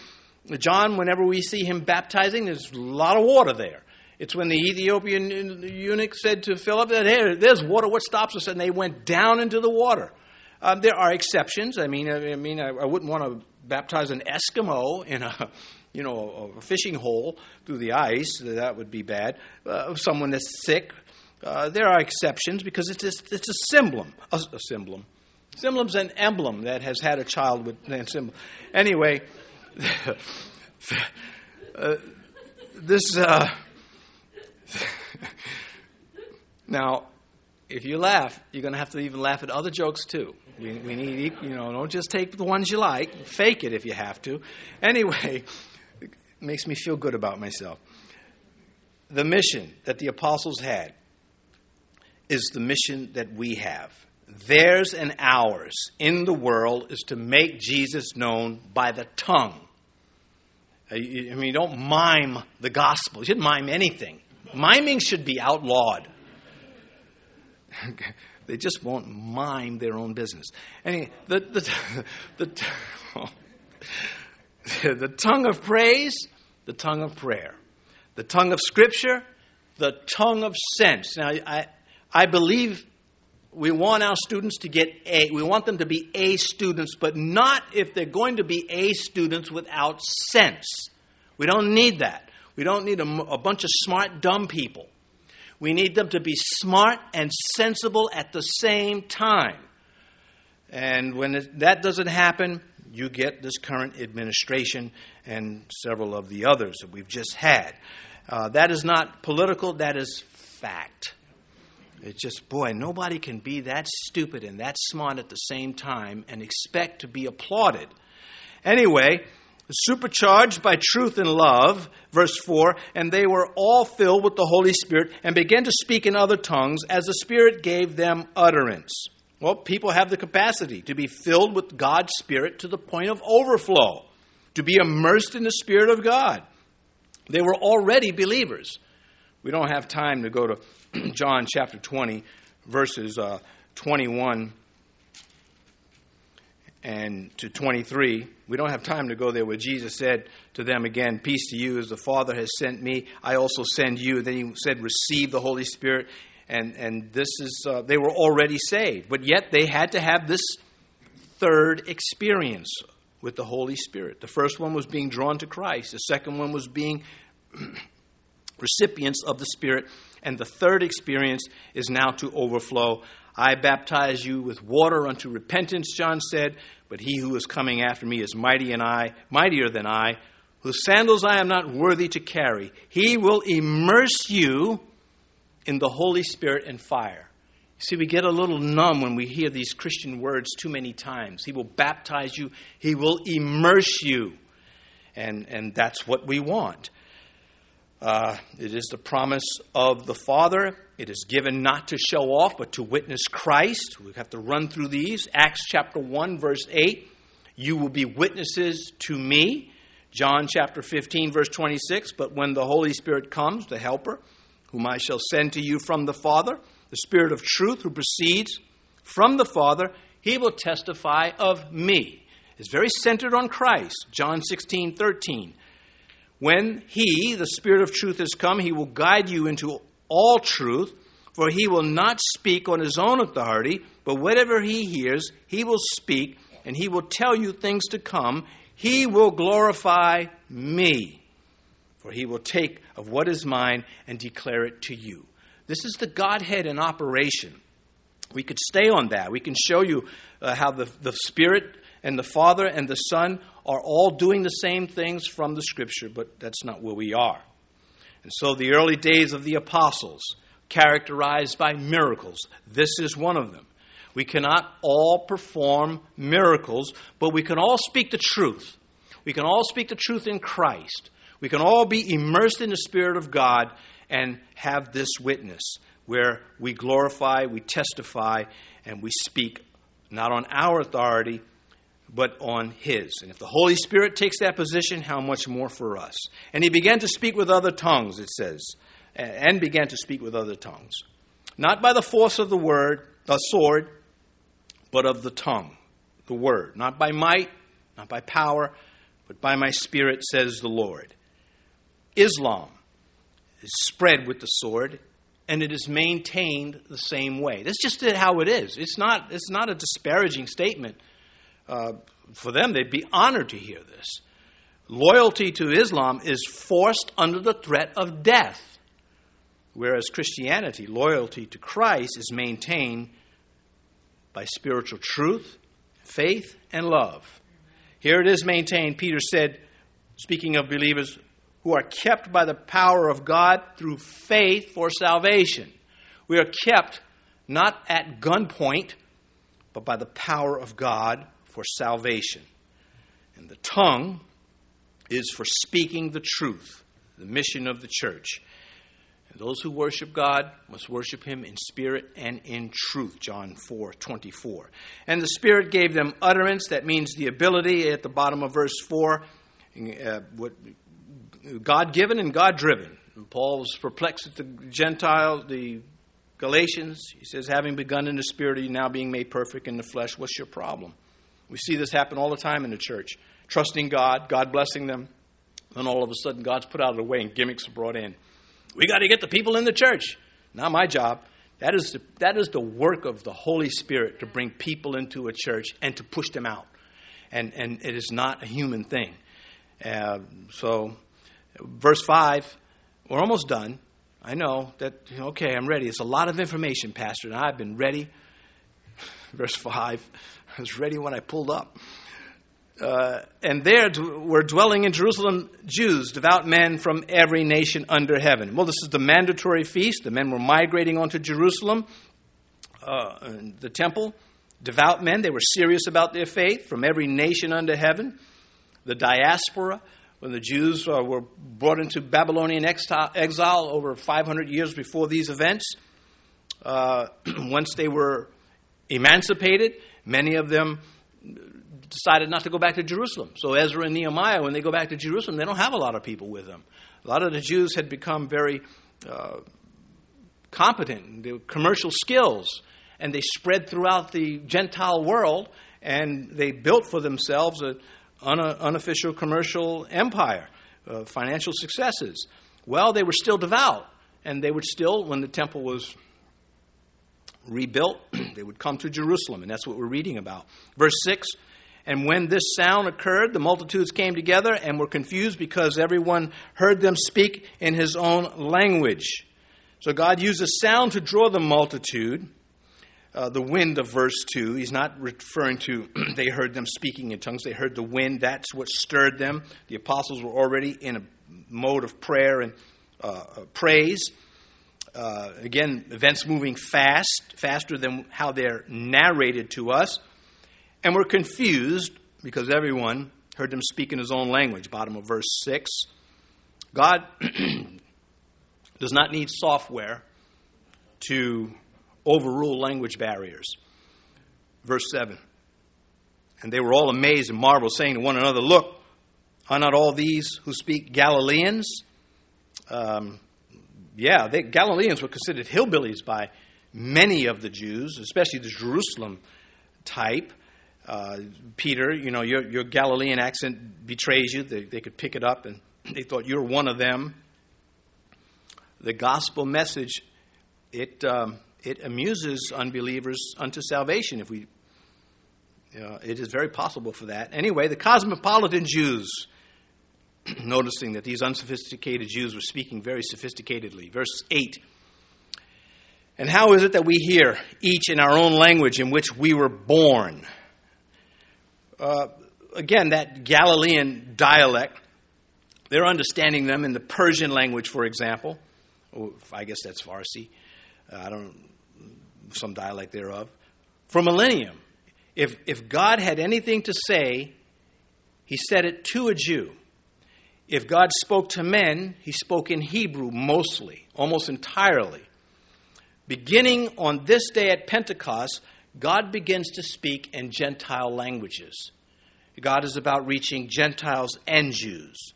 John, whenever we see him baptizing, there's a lot of water there. It's when the Ethiopian eunuch said to Philip that hey, there's water. What stops us? And they went down into the water. Um, there are exceptions. I mean, I, I mean, I, I wouldn't want to baptize an Eskimo in a you know a fishing hole through the ice. That would be bad. Uh, someone that's sick. Uh, there are exceptions because it's a, it's a symbol. A, a symbol. Symbol's an emblem that has had a child with that symbol. Anyway, uh, this. Uh, now, if you laugh, you're going to have to even laugh at other jokes too. We, we need, you know, don't just take the ones you like. Fake it if you have to. Anyway, it makes me feel good about myself. The mission that the apostles had is the mission that we have. Theirs and ours in the world is to make Jesus known by the tongue. Uh, I mean, don't mime the gospel. You shouldn't mime anything. Miming should be outlawed. [LAUGHS] They just won't mime their own business. Anyway, the, the, [LAUGHS] the, [LAUGHS] the tongue of praise, the tongue of prayer, the tongue of scripture, the tongue of sense. Now, I, I believe we want our students to get A. We want them to be A students, but not if they're going to be A students without sense. We don't need that. We don't need a, a bunch of smart, dumb people. We need them to be smart and sensible at the same time. And when that doesn't happen, you get this current administration and several of the others that we've just had. Uh, that is not political, that is fact. It's just, boy, nobody can be that stupid and that smart at the same time and expect to be applauded. Anyway, supercharged by truth and love, verse 4, and they were all filled with the Holy Spirit and began to speak in other tongues as the Spirit gave them utterance. Well, people have the capacity to be filled with God's Spirit to the point of overflow, to be immersed in the Spirit of God. They were already believers. We don't have time to go to [CLEARS THROAT] John chapter 20, verses uh, 21 and to 23. We don't have time to go there where Jesus said to them again, Peace to you, as the Father has sent me, I also send you. Then he said, Receive the Holy Spirit. And, and this is, uh, they were already saved. But yet they had to have this third experience with the Holy Spirit. The first one was being drawn to Christ, the second one was being [CLEARS THROAT] recipients of the Spirit. And the third experience is now to overflow I baptize you with water unto repentance, John said, but he who is coming after me is mighty and I, mightier than I, whose sandals I am not worthy to carry. He will immerse you in the Holy Spirit and fire. See, we get a little numb when we hear these Christian words too many times. He will baptize you, He will immerse you. And, and that's what we want. Uh, it is the promise of the Father. It is given not to show off, but to witness Christ. We have to run through these. Acts chapter 1, verse 8. You will be witnesses to me. John chapter 15, verse 26. But when the Holy Spirit comes, the Helper, whom I shall send to you from the Father, the Spirit of truth who proceeds from the Father, he will testify of me. It's very centered on Christ. John 16, 13. When he, the Spirit of truth, has come, he will guide you into all truth, for he will not speak on his own authority, but whatever he hears, he will speak, and he will tell you things to come. He will glorify me, for he will take of what is mine and declare it to you. This is the Godhead in operation. We could stay on that. We can show you uh, how the, the Spirit and the Father and the Son are all doing the same things from the Scripture, but that's not where we are. And so the early days of the apostles, characterized by miracles, this is one of them. We cannot all perform miracles, but we can all speak the truth. We can all speak the truth in Christ. We can all be immersed in the Spirit of God and have this witness where we glorify, we testify, and we speak not on our authority, but on his. And if the Holy Spirit takes that position, how much more for us? And he began to speak with other tongues, it says, and began to speak with other tongues. Not by the force of the word, the sword, but of the tongue, the word. Not by might, not by power, but by my spirit, says the Lord. Islam is spread with the sword, and it is maintained the same way. That's just how it is. It's not, it's not a disparaging statement uh, for them, they'd be honored to hear this. Loyalty to Islam is forced under the threat of death, whereas Christianity, loyalty to Christ, is maintained by spiritual truth, faith, and love. Here it is maintained, Peter said, speaking of believers who are kept by the power of God through faith for salvation. We are kept not at gunpoint, but by the power of God for salvation. And the tongue is for speaking the truth, the mission of the church. And those who worship God must worship him in spirit and in truth, John 4 24. And the Spirit gave them utterance, that means the ability at the bottom of verse 4, uh, God given and God driven. Paul was perplexed at the Gentiles, the Galatians. He says, having begun in the spirit, are you now being made perfect in the flesh? What's your problem? We see this happen all the time in the church. Trusting God, God blessing them, then all of a sudden God's put out of the way and gimmicks are brought in. We got to get the people in the church. Not my job. That is, the, that is the work of the Holy Spirit to bring people into a church and to push them out. And, and it is not a human thing. Uh, so, verse 5, we're almost done. I know that, okay, I'm ready. It's a lot of information, Pastor, and I've been ready. [LAUGHS] Verse 5 Was ready when I pulled up. Uh, and there were dwelling in Jerusalem Jews, devout men from every nation under heaven. Well, this is the mandatory feast. The men were migrating onto Jerusalem, uh, the temple. Devout men, they were serious about their faith from every nation under heaven. The diaspora, when the Jews uh, were brought into Babylonian exile over 500 years before these events, uh, [CLEARS THROAT] once they were emancipated, Many of them decided not to go back to Jerusalem. So Ezra and Nehemiah, when they go back to Jerusalem, they don't have a lot of people with them. A lot of the Jews had become very uh, competent, they commercial skills, and they spread throughout the Gentile world, and they built for themselves an unofficial commercial empire, uh, financial successes. Well, they were still devout, and they would still, when the temple was rebuilt, [CLEARS THROAT] they would come to Jerusalem, and that's what we're reading about. Verse 6 And when this sound occurred, the multitudes came together and were confused because everyone heard them speak in his own language. So God used a sound to draw the multitude. Uh, the wind of verse 2. He's not referring to [CLEARS THROAT] they heard them speaking in tongues. They heard the wind. That's what stirred them. The apostles were already in a mode of prayer and uh, uh praise uh, again, events moving fast, faster than how they're narrated to us. And we're confused because everyone heard them speak in his own language, bottom of verse 6. God [CLEARS THROAT] does not need software to overrule language barriers. Verse 7. And they were all amazed and marveled, saying to one another, Look, are not all these who speak Galileans? Um, yeah, they, Galileans were considered hillbillies by many of the Jews, especially the Jerusalem type. Uh, Peter, you know, your, your Galilean accent betrays you. They, they could pick it up, and they thought you're one of them. The gospel message, it, um, it amuses unbelievers unto salvation if we it is very possible for that. Anyway, the cosmopolitan Jews, [CLEARS THROAT] noticing that these unsophisticated Jews were speaking very sophisticatedly. Verse 8 And how is it that we hear each in our own language in which we were born? Uh, again, that Galilean dialect, they're understanding them in the Persian language, for example. Oh, I guess that's Farsi. Uh, I don't some dialect thereof. For millennium, if, if God had anything to say, he said it to a Jew. If God spoke to men, he spoke in Hebrew mostly, almost entirely. Beginning on this day at Pentecost, God begins to speak in Gentile languages. God is about reaching Gentiles and Jews.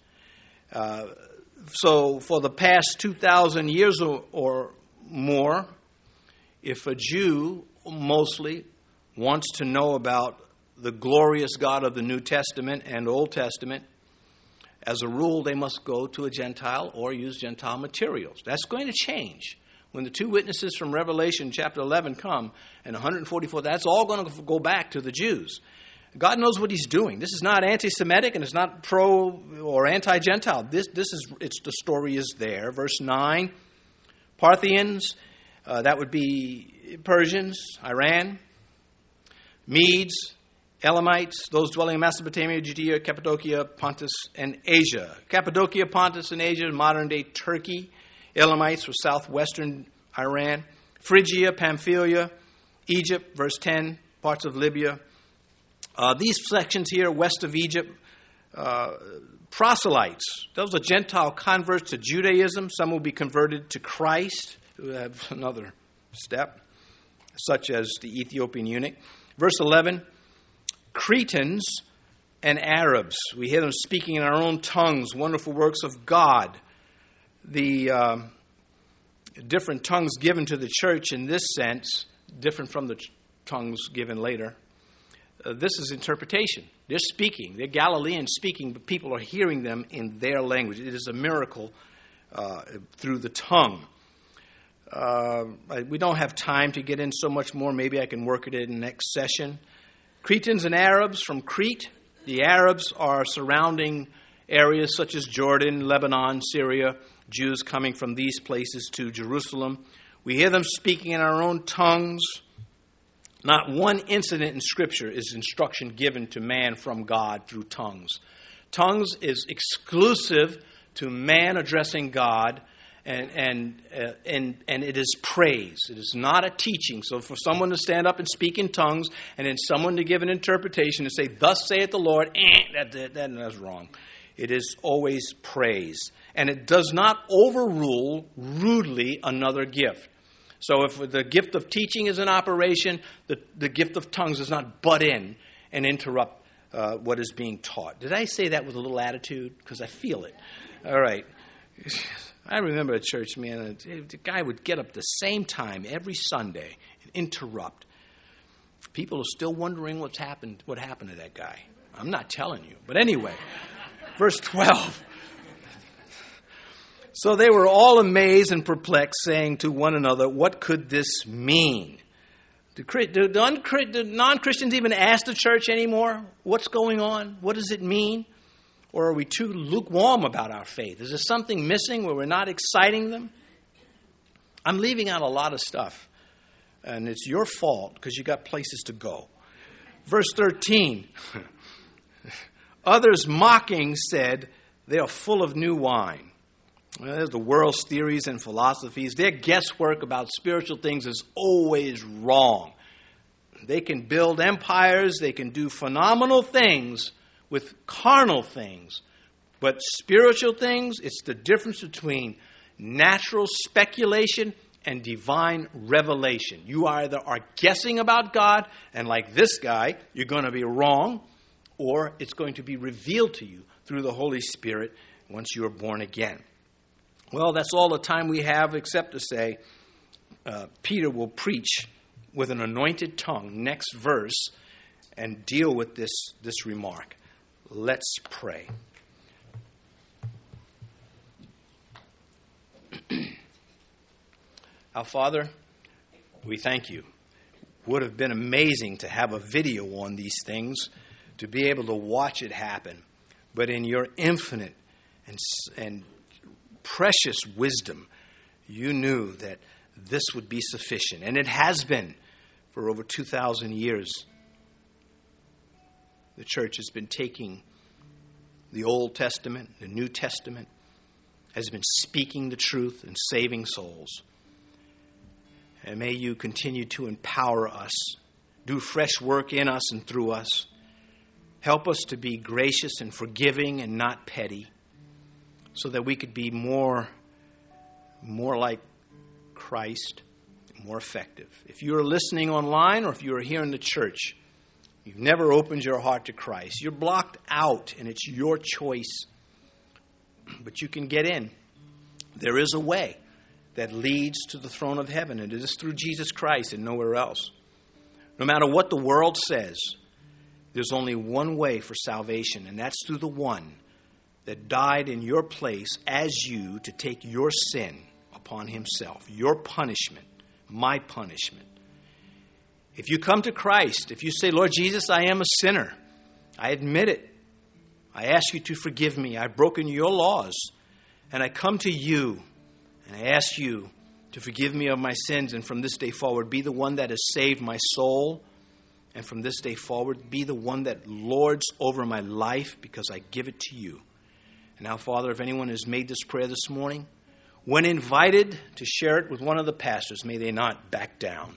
Uh, so, for the past 2,000 years or, or more, if a Jew mostly wants to know about the glorious God of the New Testament and Old Testament, as a rule, they must go to a Gentile or use Gentile materials. That's going to change. When the two witnesses from Revelation chapter 11 come, and 144, that's all going to go back to the Jews. God knows what He's doing. This is not anti-Semitic and it's not pro or anti-Gentile. This, this is it's the story is there. Verse nine, Parthians, uh, that would be Persians, Iran, Medes, Elamites, those dwelling in Mesopotamia, Judea, Cappadocia, Pontus, and Asia. Cappadocia, Pontus, and Asia, modern day Turkey. Elamites were southwestern Iran. Phrygia, Pamphylia, Egypt, verse 10, parts of Libya. Uh, these sections here, west of Egypt, uh, proselytes. Those are Gentile converts to Judaism. Some will be converted to Christ. [LAUGHS] Another step, such as the Ethiopian eunuch. Verse 11 Cretans and Arabs. We hear them speaking in our own tongues, wonderful works of God. The uh, different tongues given to the church in this sense, different from the tongues given later. Uh, this is interpretation. They're speaking, they're Galileans speaking, but people are hearing them in their language. It is a miracle uh, through the tongue. Uh, we don't have time to get in so much more. Maybe I can work it in the next session. Cretans and Arabs from Crete. The Arabs are surrounding areas such as Jordan, Lebanon, Syria, Jews coming from these places to Jerusalem. We hear them speaking in our own tongues. Not one incident in Scripture is instruction given to man from God through tongues. Tongues is exclusive to man addressing God and, and, uh, and, and it is praise. It is not a teaching. So for someone to stand up and speak in tongues and then someone to give an interpretation and say, Thus saith the Lord, eh, that, that, that, that's wrong. It is always praise. And it does not overrule rudely another gift. So if the gift of teaching is in operation, the, the gift of tongues does not butt in and interrupt uh, what is being taught. Did I say that with a little attitude? Because I feel it. All right. [LAUGHS] I remember a church, man, the guy would get up the same time every Sunday and interrupt. People are still wondering what's happened, what happened to that guy. I'm not telling you. But anyway, [LAUGHS] verse 12. So they were all amazed and perplexed, saying to one another, What could this mean? Do, non Christians even ask the church anymore? What's going on? What does it mean? Or are we too lukewarm about our faith? Is there something missing where we're not exciting them? I'm leaving out a lot of stuff, and it's your fault because you got places to go. Verse 13 [LAUGHS] Others mocking said, They are full of new wine. Well, the world's theories and philosophies. Their guesswork about spiritual things is always wrong. They can build empires, they can do phenomenal things with carnal things. But spiritual things, it's the difference between natural speculation and divine revelation. You either are guessing about God, and like this guy, you're going to be wrong, or it's going to be revealed to you through the Holy Spirit once you are born again. Well, that's all the time we have, except to say uh, Peter will preach with an anointed tongue next verse and deal with this, this remark. Let's pray. [CLEARS THROAT] Our Father, we thank you. Would have been amazing to have a video on these things, to be able to watch it happen. But in your infinite and, and precious wisdom, you knew that this would be sufficient. And it has been for over 2,000 years. The church has been taking the Old Testament, the New Testament, has been speaking the truth and saving souls. And may you continue to empower us, do fresh work in us and through us. Help us to be gracious and forgiving and not petty, so that we could be more, more like Christ, more effective. If you are listening online or if you are here in the church, you've never opened your heart to Christ, you're blocked out and it's your choice. But you can get in. There is a way that leads to the throne of heaven, and it is through Jesus Christ and nowhere else. No matter what the world says, there's only one way for salvation, and that's through the one that died in your place as you to take your sin upon himself, your punishment, my punishment. If you come to Christ, if you say, Lord Jesus, I am a sinner, I admit it. I ask you to forgive me. I've broken your laws, and I come to you and I ask you to forgive me of my sins and from this day forward be the one that has saved my soul. And from this day forward, be the one that lords over my life because I give it to you. And now, Father, if anyone has made this prayer this morning, when invited to share it with one of the pastors, may they not back down.